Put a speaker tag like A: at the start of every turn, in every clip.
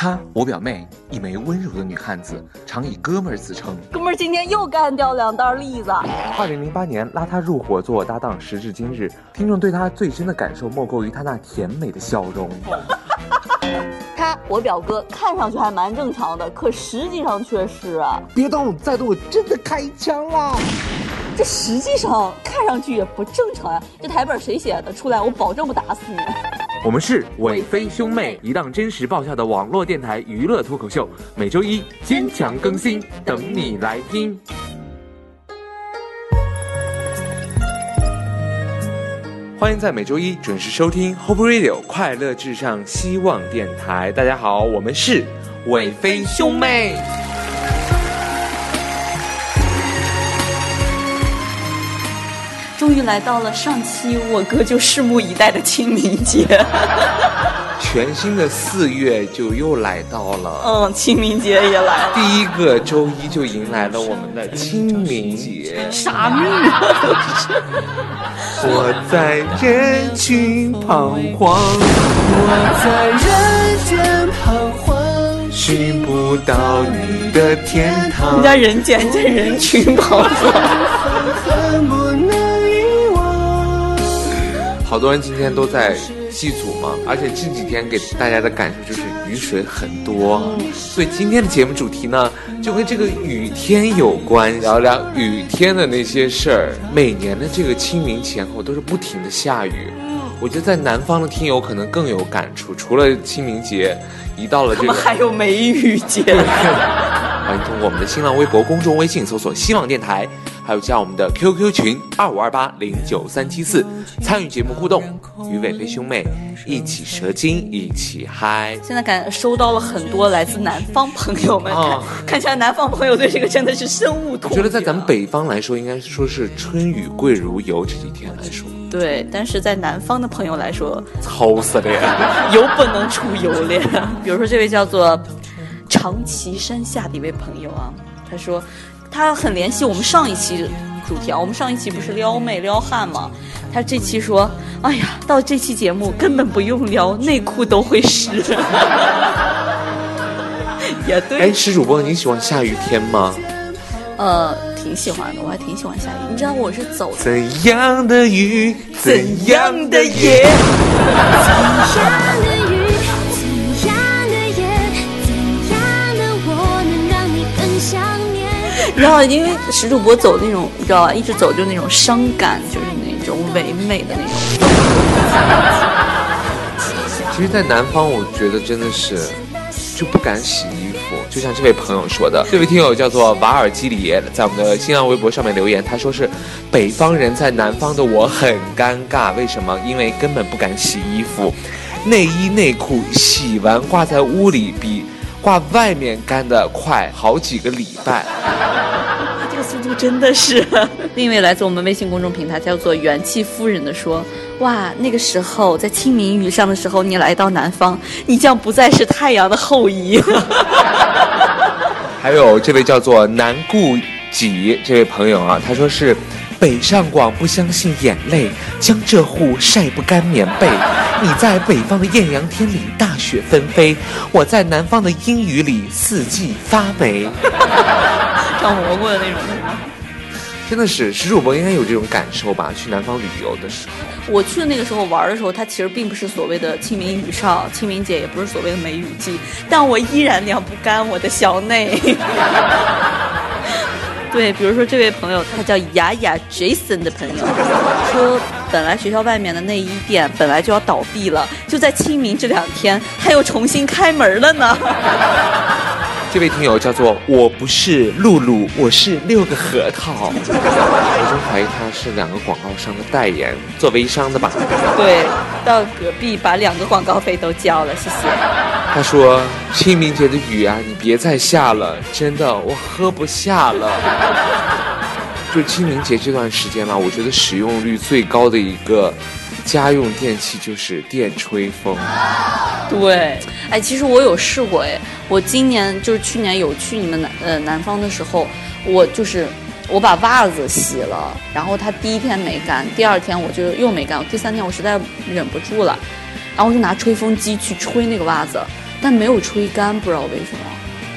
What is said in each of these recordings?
A: 她，我表妹，一枚温柔的女汉子，常以哥们儿自称。
B: 哥们儿今天又干掉两袋栗子。
A: 二零零八年拉她入伙做我搭档，时至今日，听众对她最深的感受莫过于她那甜美的笑容。
B: 他，我表哥看上去还蛮正常的，可实际上却是啊……
C: 别动，再动我，真的开枪了！
B: 这实际上看上去也不正常呀！这台本谁写的？出来，我保证不打死你！
A: 我们是伟飞兄妹，一档真实爆笑的网络电台娱乐脱口秀，每周一坚强更新，等你来听。欢迎在每周一准时收听 Hope Radio 快乐至上希望电台。大家好，我们是伟飞兄妹。
B: 终于来到了上期我哥就拭目以待的清明节，
A: 全新的四月就又来到了。
B: 嗯，清明节也来了，
A: 第一个周一就迎来了我们的清明节。
B: 啥命啊！
A: 我在人群彷徨，
C: 我在人间彷徨，
A: 寻不到你的天堂。
B: 人家人间在人群 彷徨。
A: 好多人今天都在祭祖嘛，而且这几天给大家的感受就是雨水很多，所以今天的节目主题呢，就跟这个雨天有关，聊聊雨天的那些事儿。每年的这个清明前后都是不停的下雨，我觉得在南方的听友可能更有感触。除了清明节，一到了这个，
B: 还有梅雨节。
A: 欢迎通过我们的新浪微博、公众微信搜索“希望电台”，还有加我们的 QQ 群二五二八零九三七四，参与节目互动，与伟飞兄妹一起蛇精，一起嗨。
B: 现在感收到了很多来自南方朋友们，
A: 哦
B: 看看起来南方朋友对这个真的是深恶痛绝。
A: 我觉得在咱们北方来说，应该说是春雨贵如油。这几天来说，
B: 对，但是在南方的朋友来说，
A: 操死了呀！
B: 油不能出油脸。比如说这位叫做长崎山下的一位朋友啊，他说他很联系我们上一期主题啊，我们上一期不是撩妹撩汉吗？他这期说，哎呀，到这期节目根本不用撩，内裤都会湿。也对，
A: 哎，石主播，你喜欢下雨天吗？
B: 呃，挺喜欢的，我还挺喜欢下雨。你知道我是走
A: 怎样的雨，怎样的夜？
B: 夜。
D: 怎样的
B: 然后因为石主播走那种，你知道吧，一直走就那种伤感，就是那种唯美的那种。
A: 其实，在南方，我觉得真的是就不敢洗衣服。就像这位朋友说的，这位听友叫做瓦尔基里，在我们的新浪微博上面留言，他说是北方人在南方的我很尴尬，为什么？因为根本不敢洗衣服，内衣内裤洗完挂在屋里比挂外面干的快好几个礼拜。
B: 这个速度真的是。另一位来自我们微信公众平台叫做元气夫人的说：“哇，那个时候在清明雨上的时候，你来到南方，你将不再是太阳的后裔。
A: 还有这位叫做南顾己这位朋友啊，他说是北上广不相信眼泪，江浙沪晒不干棉被。你在北方的艳阳天里大雪纷飞，我在南方的阴雨里四季发霉。
B: 长蘑菇的那种。
A: 真的是，石主播应该有这种感受吧？去南方旅游的时候，
B: 我去的那个时候玩的时候，它其实并不是所谓的清明雨上，清明节也不是所谓的梅雨季，但我依然晾不干我的小内。对，比如说这位朋友，他叫雅雅 Jason 的朋友，说本来学校外面的内衣店本来就要倒闭了，就在清明这两天，他又重新开门了呢。
A: 这位听友叫做我不是露露，我是六个核桃。我真怀疑他是两个广告商的代言，做微商的吧？
B: 对，到隔壁把两个广告费都交了，谢谢。
A: 他说：“清明节的雨啊，你别再下了，真的我喝不下了。”就清明节这段时间嘛，我觉得使用率最高的一个家用电器就是电吹风。
B: 对，哎，其实我有试过，哎，我今年就是去年有去你们南呃南方的时候，我就是我把袜子洗了，然后它第一天没干，第二天我就又没干，第三天我实在忍不住了，然后我就拿吹风机去吹那个袜子，但没有吹干，不知道为什么。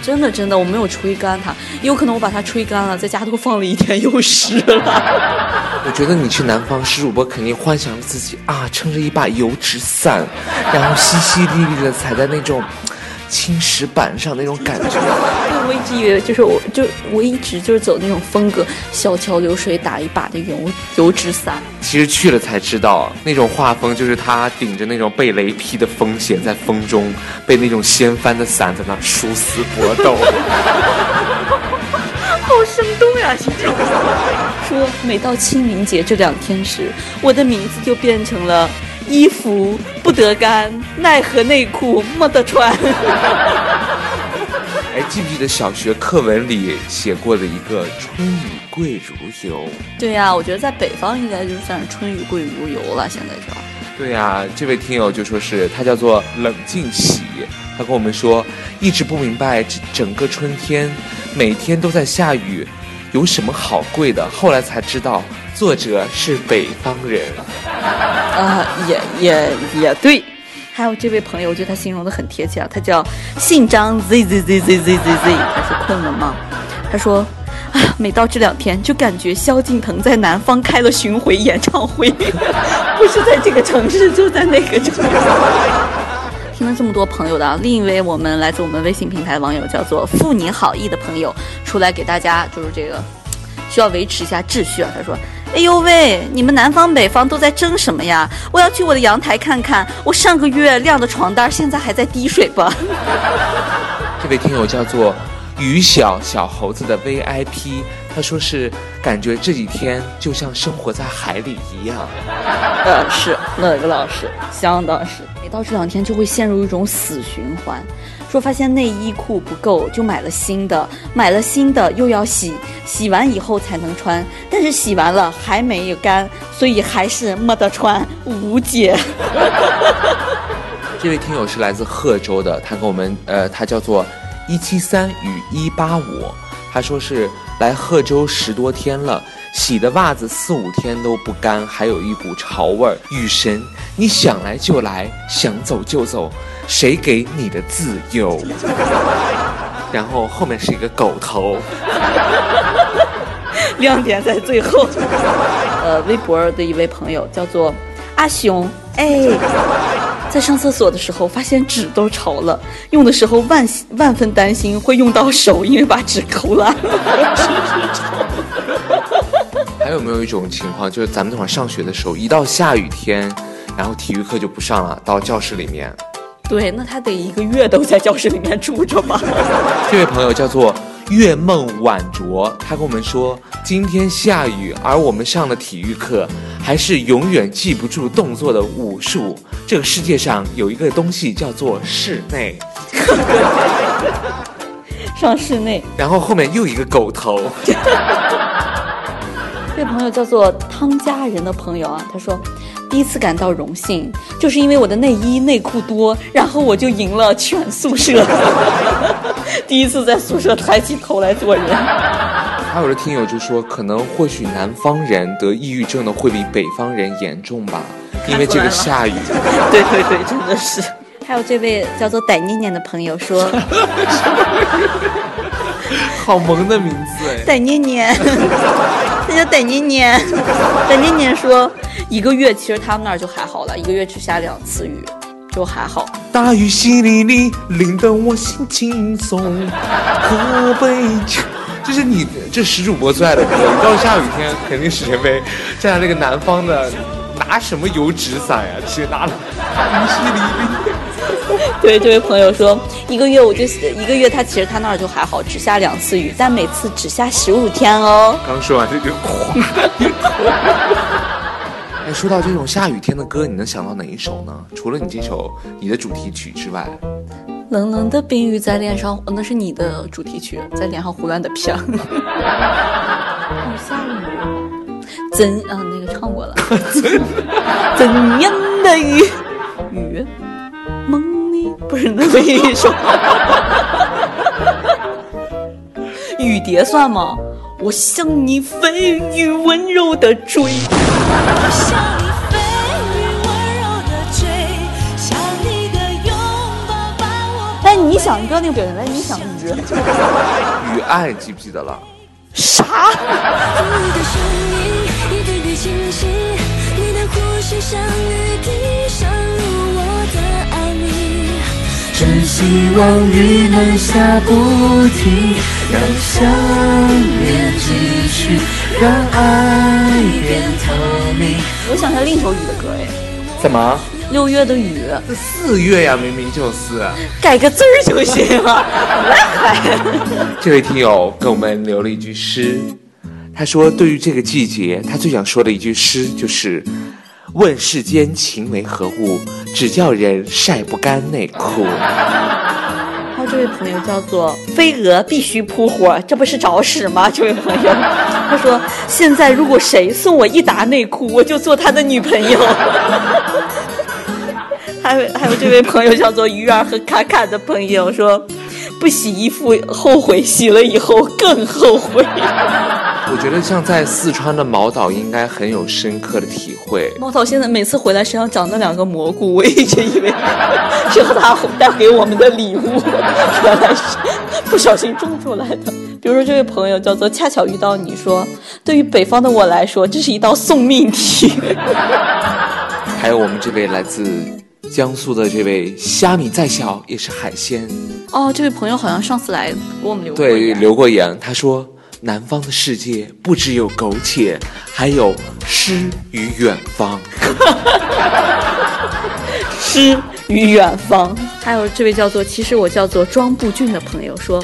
B: 真的真的，我没有吹干它，也有可能我把它吹干了，在家都放了一天又湿了。
A: 我觉得你去南方是主播，肯定幻想着自己啊，撑着一把油纸伞，然后淅淅沥沥的踩在那种青石板上那种感觉。
B: 以为就是我就我一直就是走那种风格，小桥流水打一把的油油纸伞。
A: 其实去了才知道，那种画风就是他顶着那种被雷劈的风险，在风中被那种掀翻的伞在那殊死搏斗。
B: 好生动呀！说，每到清明节这两天时，我的名字就变成了衣服不得干，奈何内裤没得穿。
A: 哎，记不记得小学课文里写过的一个“春雨贵如油
B: 对呀、我觉得在北方应该就算是春雨贵如油了，现在就。”？
A: 对呀、这位听友就说是他叫做冷静喜，他跟我们说一直不明白这整个春天每天都在下雨，有什么好贵的？后来才知道作者是北方人。
B: 啊，也也也对。还有这位朋友，我觉得他形容的很贴切啊，他叫姓张 z z z z z z 他是困了吗？他说。啊，每到这两天，就感觉萧敬腾在南方开了巡回演唱会，不是在这个城市，就在那个城市。听了这么多朋友的，另一位我们来自我们微信平台网友叫做“富你好意”的朋友出来给大家就是这个需要维持一下秩序啊。他说：“哎呦喂，你们南方北方都在争什么呀？我要去我的阳台看看，我上个月晾的床单现在还在滴水吧？”
A: 这位听友叫做于小小猴子的 VIP，他说是感觉这几天就像生活在海里一样。
B: 呃，是那个老师，相当是。每到这两天就会陷入一种死循环，说发现内衣裤不够，就买了新的，买了新的又要洗，洗完以后才能穿，但是洗完了还没有干，所以还是没得穿，无解。
A: 这位听友是来自贺州的，他跟我们呃，他叫做一七三与一八五，他说是来贺州十多天了，洗的袜子四五天都不干，还有一股潮味儿。雨神，你想来就来，想走就走，谁给你的自由？然后后面是一个狗头，
B: 亮点在最后。呃，微博的一位朋友叫做阿雄，哎，在上厕所的时候发现纸都潮了，用的时候万万分担心会用到手，因为把纸抠烂了。
A: 还有没有一种情况，就是咱们那会儿上学的时候，一到下雨天，然后体育课就不上了，到教室里面。
B: 对，那他得一个月都在教室里面住着吧？
A: 这位朋友叫做月梦晚酌，他跟我们说，今天下雨，而我们上的体育课还是永远记不住动作的武术。这个世界上有一个东西叫做室内，
B: 上室内，
A: 然后后面又一个狗头。
B: 这位朋友叫做汤家人的朋友啊，他说，第一次感到荣幸，就是因为我的内衣内裤多，然后我就赢了全宿舍。第一次在宿舍抬起头来做人。
A: 还有的听友就说，可能或许南方人得抑郁症的会比北方人严重吧，因为这个下雨。
B: 对对对，真的是。还有这位叫做歹念念的朋友说，
A: 好萌的名字哎！
B: 歹念念，他叫歹念念，歹念念说，一个月其实他们那儿就还好了，一个月只下两次雨，就还好。
A: 大雨淅沥沥，淋得我心轻松。河北 就，这是你这石主播最爱的歌。一到下雨天，肯定史前飞站在那个南方的，拿什么油纸伞呀？直接拿了大雨淅沥沥。
B: 对，这位朋友说，一个月我就一个月，他其实他那儿就还好，只下两次雨，但每次只下十五天哦。
A: 刚说完这就 哗。哎，说到这种下雨天的歌，你能想到哪一首呢？除了你这首你的主题曲之外，
B: 冷冷的冰雨在脸上，哦那是你的主题曲，在脸上胡乱的飘。好下雨，怎啊那个唱过了，怎样的雨雨梦里不是那么一首，雨蝶算吗？我向你飞，雨温柔的追。
D: 我向你飞，雨温柔的追，想你的拥抱把我
B: 你想，你不要那个表情，来你想雨。
A: 雨爱记不记得了？
B: 啥？
D: 你的声音一点点清晰，你的呼吸像雨滴。
C: 真希望雨能下不停，让想念继续，让爱变透明。
B: 我想起来另一首雨的歌哎，
A: 怎么？
B: 六月的雨，
A: 这四月呀，明明就是。
B: 改个字儿就行了。
A: 这位听友给我们留了一句诗，他说：“对于这个季节，他最想说的一句诗就是‘问世间情为何物，只叫人晒不干内裤。
B: 还有这位朋友叫做飞蛾必须扑火，这不是找死吗？这位朋友，他说现在如果谁送我一打内裤，我就做他的女朋友。还有还有这位朋友叫做鱼儿和卡卡的朋友说，不洗衣服后悔，洗了以后更后悔。”
A: 我觉得像在四川的毛导应该很有深刻的体会。
B: 毛导现在每次回来身上长那两个蘑菇，我一直以为 是他带给我们的礼物，原来是不小心种出来的。比如说这位朋友叫做恰巧遇到你说，对于北方的我来说，这是一道送命题。
A: 还有我们这位来自江苏的这位虾米再小也是海鲜，
B: 哦，这位朋友好像上次来给我们留过
A: 对，留过言，他说。南方的世界不只有苟且，还有诗与远方。
B: 诗与远方。还有这位叫做其实我叫做庄步俊的朋友说，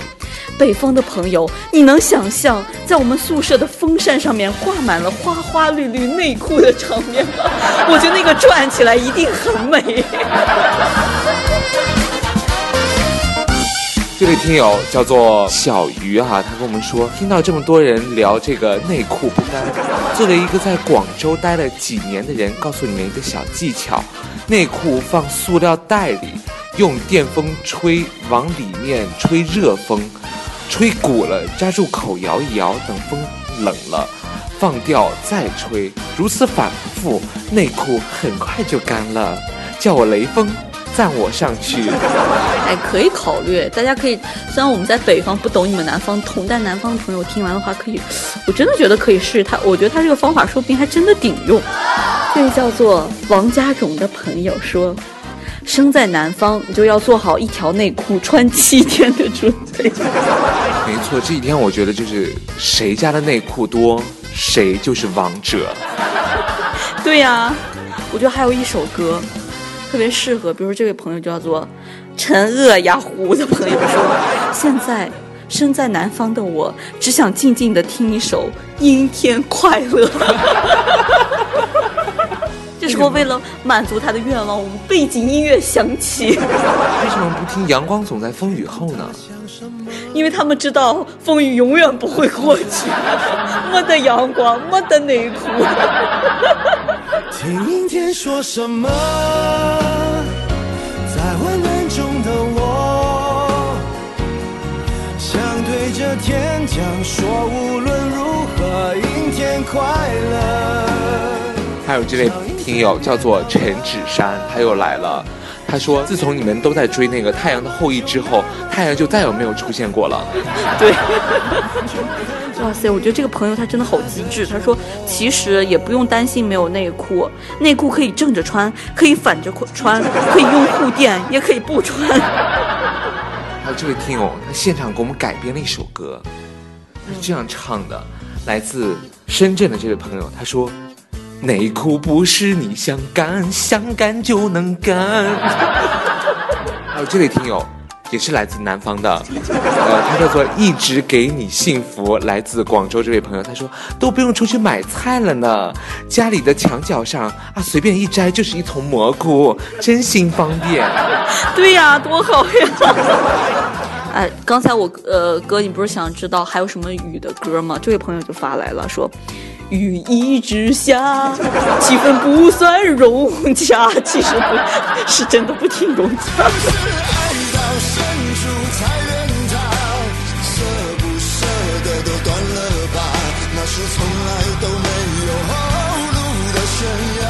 B: 北方的朋友，你能想象在我们宿舍的风扇上面挂满了花花绿绿内裤的场面吗？我觉得那个转起来一定很美。
A: 这位听友叫做小鱼哈、他跟我们说，听到这么多人聊这个内裤不干，作为一个在广州待了几年的人，告诉你们一个小技巧：内裤放塑料袋里，用电风吹往里面吹热风，吹鼓了扎住口摇一摇，等风冷了。放掉再吹，如此反复，内裤很快就干了。叫我雷锋，赞我上去。
B: 哎，可以考虑，大家可以，虽然我们在北方不懂你们南方痛，但南方的朋友听完的话，可以，我真的觉得可以试他。我觉得他这个方法说不定还真的顶用。这位叫做王家荣的朋友说，生在南方，你就要做好一条内裤穿七天的准备。
A: 没错，这几天我觉得就是谁家的内裤多，谁就是王者。
B: 对呀、我觉得还有一首歌特别适合，比如说这位朋友叫做陈恶呀胡的朋友说，现在身在南方的我，只想静静的听一首《阴天快乐》。这时候为了满足他的愿望，我们背景音乐响起，
A: 为什么不听《阳光总在风雨后》呢？
B: 因为他们知道风雨永远不会过去，没得阳光，没得内裤。
C: 听阴天说什么？着天讲说，无论如何，阴天快乐。
A: 还有这位听友叫做陈芷珊，他又来了。他说：“自从你们都在追那个《太阳的后裔》之后，太阳就再也没有出现过了。
B: 对，哇塞，我觉得这个朋友他真的好机智。他说，其实也不用担心没有内裤，内裤可以正着穿，可以反着穿，可以用护垫，也可以不穿。
A: 还有这位听友，他现场给我们改编了一首歌，他是这样唱的，来自深圳的这位朋友，他说：“内裤不是你想干想干就能干。” 还有这位听友。也是来自南方的，呃，他叫做一直给你幸福，来自广州这位朋友，他说都不用出去买菜了呢，家里的墙角上啊，随便一摘就是一丛蘑菇，真心方便。
B: 对呀，多好呀！哎，刚才我呃哥，你不是想知道还有什么雨的歌吗？这位朋友就发来了，说雨一直下，气氛不算融洽，其实不 是真的不挺融洽
C: 是从来都没有后路的悬崖。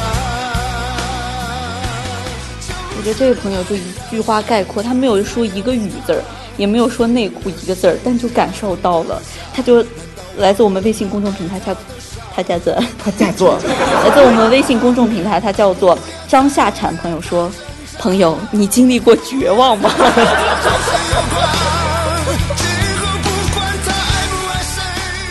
B: 我觉得这位朋友就一句话概括，他没有说一个雨字儿，也没有说内裤一个字儿，但就感受到了，他就来自我们微信公众平台，他他叫做
A: 他叫做
B: 来自我们微信公众平台，他叫做张夏产朋友说，朋友，你经历过绝望吗？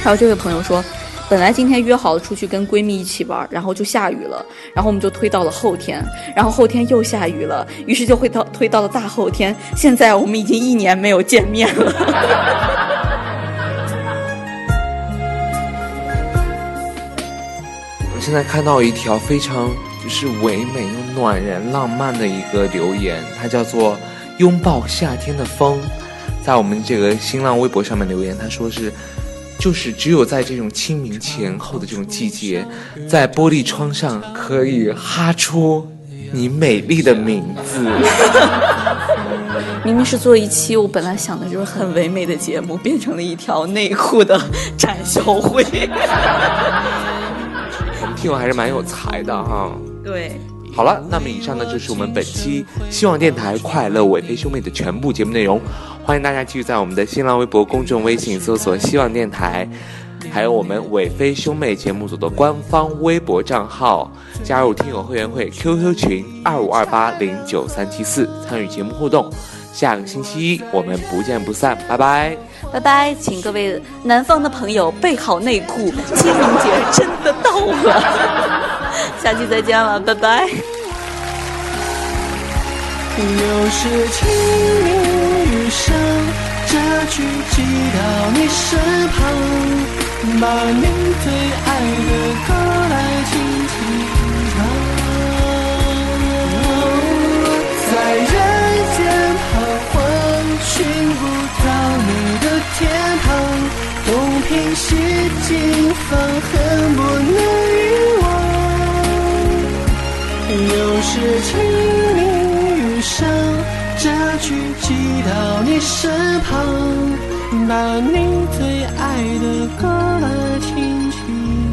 B: 还有这位朋友说，本来今天约好了出去跟闺蜜一起玩，然后就下雨了，然后我们就推到了后天，然后后天又下雨了，于是就会到推到了大后天。现在我们已经一年没有见面了。
A: 我现在看到一条非常就是唯美又暖人、浪漫的一个留言，它叫做“拥抱夏天的风”，在我们这个新浪微博上面留言，他说是，就是只有在这种清明前后的这种季节，在玻璃窗上可以哈出你美丽的名字。
B: 明明是做一期我本来想的就是很唯美的节目，变成了一条内裤的展销会。
A: 我 们听友还是蛮有才的哈。
B: 对，
A: 好了，那么以上呢就是我们本期希望电台快乐伟飞兄妹的全部节目内容。欢迎大家继续在我们的新浪微博、公众微信搜索“希望电台”，还有我们伟飞兄妹节目组的官方微博账号，加入听友会员会 QQ 群二五二八零九三七四，参与节目互动。下个星期一我们不见不散，拜拜。
B: 拜拜，请各位南方的朋友备好内裤，清明节真的到了，下期再见了，拜拜。
C: 又是清明雨上，这句寄到你身旁，把你最爱的歌来轻轻唱，在人间彷徨，寻不到你的天堂，东拼西凑，放恨不能遗忘。又是清明雨上，这句寄到你身旁，把你最爱的歌来轻轻